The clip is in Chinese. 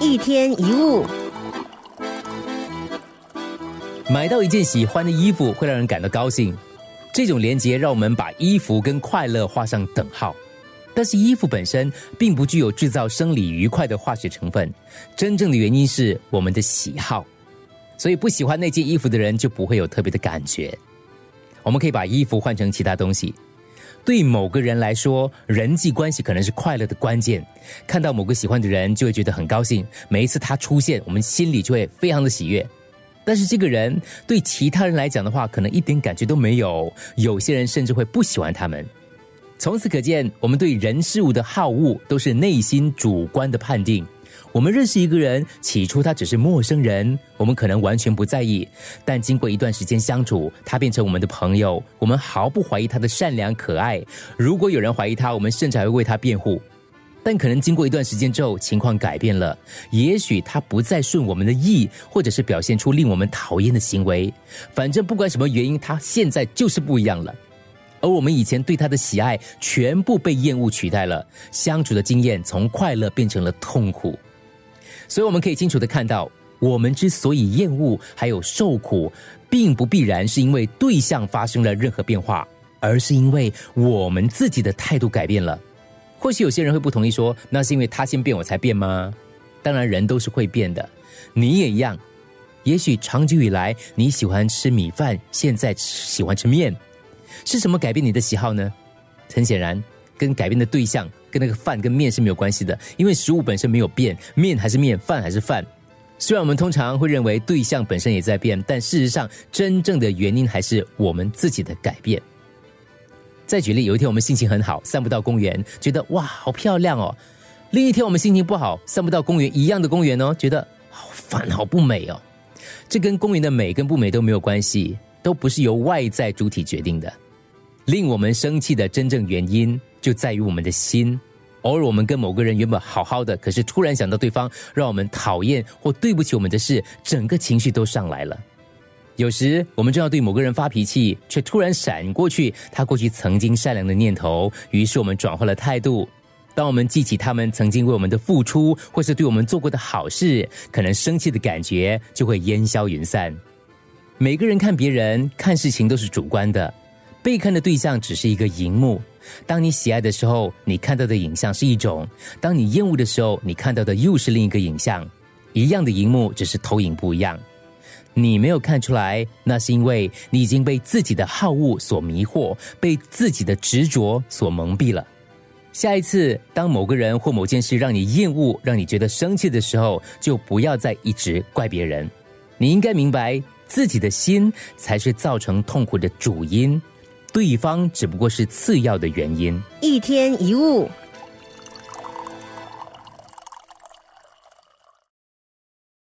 一天一物，买到一件喜欢的衣服会让人感到高兴，这种连结让我们把衣服跟快乐画上等号。但是衣服本身并不具有制造生理愉快的化学成分，真正的原因是我们的喜好。所以不喜欢那件衣服的人就不会有特别的感觉。我们可以把衣服换成其他东西。对某个人来说，人际关系可能是快乐的关键。看到某个喜欢的人，就会觉得很高兴。每一次他出现，我们心里就会非常的喜悦。但是这个人对其他人来讲的话，可能一点感觉都没有。有些人甚至会不喜欢他们。从此可见，我们对人事物的好恶都是内心主观的判定。我们认识一个人，起初他只是陌生人，我们可能完全不在意；但经过一段时间相处，他变成我们的朋友，我们毫不怀疑他的善良可爱。如果有人怀疑他，我们甚至还会为他辩护。但可能经过一段时间之后，情况改变了，也许他不再顺我们的意，或者是表现出令我们讨厌的行为。反正不管什么原因，他现在就是不一样了。而我们以前对他的喜爱，全部被厌恶取代了，相处的经验从快乐变成了痛苦。所以我们可以清楚的看到，我们之所以厌恶还有受苦，并不必然是因为对象发生了任何变化，而是因为我们自己的态度改变了。或许有些人会不同意说，那是因为他先变我才变吗？当然，人都是会变的，你也一样。也许长久以来你喜欢吃米饭，现在喜欢吃面，是什么改变你的喜好呢？很显然。跟改变的对象跟那个饭跟面是没有关系的，因为食物本身没有变，面还是面，饭还是饭。虽然我们通常会认为对象本身也在变，但事实上真正的原因还是我们自己的改变。再举例，有一天我们心情很好，散步到公园，觉得哇好漂亮哦；另一天我们心情不好，散步到公园一样的公园哦，觉得好烦好不美哦。这跟公园的美跟不美都没有关系，都不是由外在主体决定的。令我们生气的真正原因。就在于我们的心。偶尔我们跟某个人原本好好的，可是突然想到对方让我们讨厌或对不起我们的事，整个情绪都上来了。有时我们正要对某个人发脾气，却突然闪过去他过去曾经善良的念头，于是我们转换了态度。当我们记起他们曾经为我们的付出，或是对我们做过的好事，可能生气的感觉就会烟消云散。每个人看别人看事情都是主观的，被看的对象只是一个荧幕。当你喜爱的时候，你看到的影像是一种；当你厌恶的时候，你看到的又是另一个影像。一样的荧幕，只是投影不一样。你没有看出来，那是因为你已经被自己的好恶所迷惑，被自己的执着所蒙蔽了。下一次，当某个人或某件事让你厌恶、让你觉得生气的时候，就不要再一直怪别人。你应该明白，自己的心才是造成痛苦的主因。对方只不过是次要的原因。一天一物。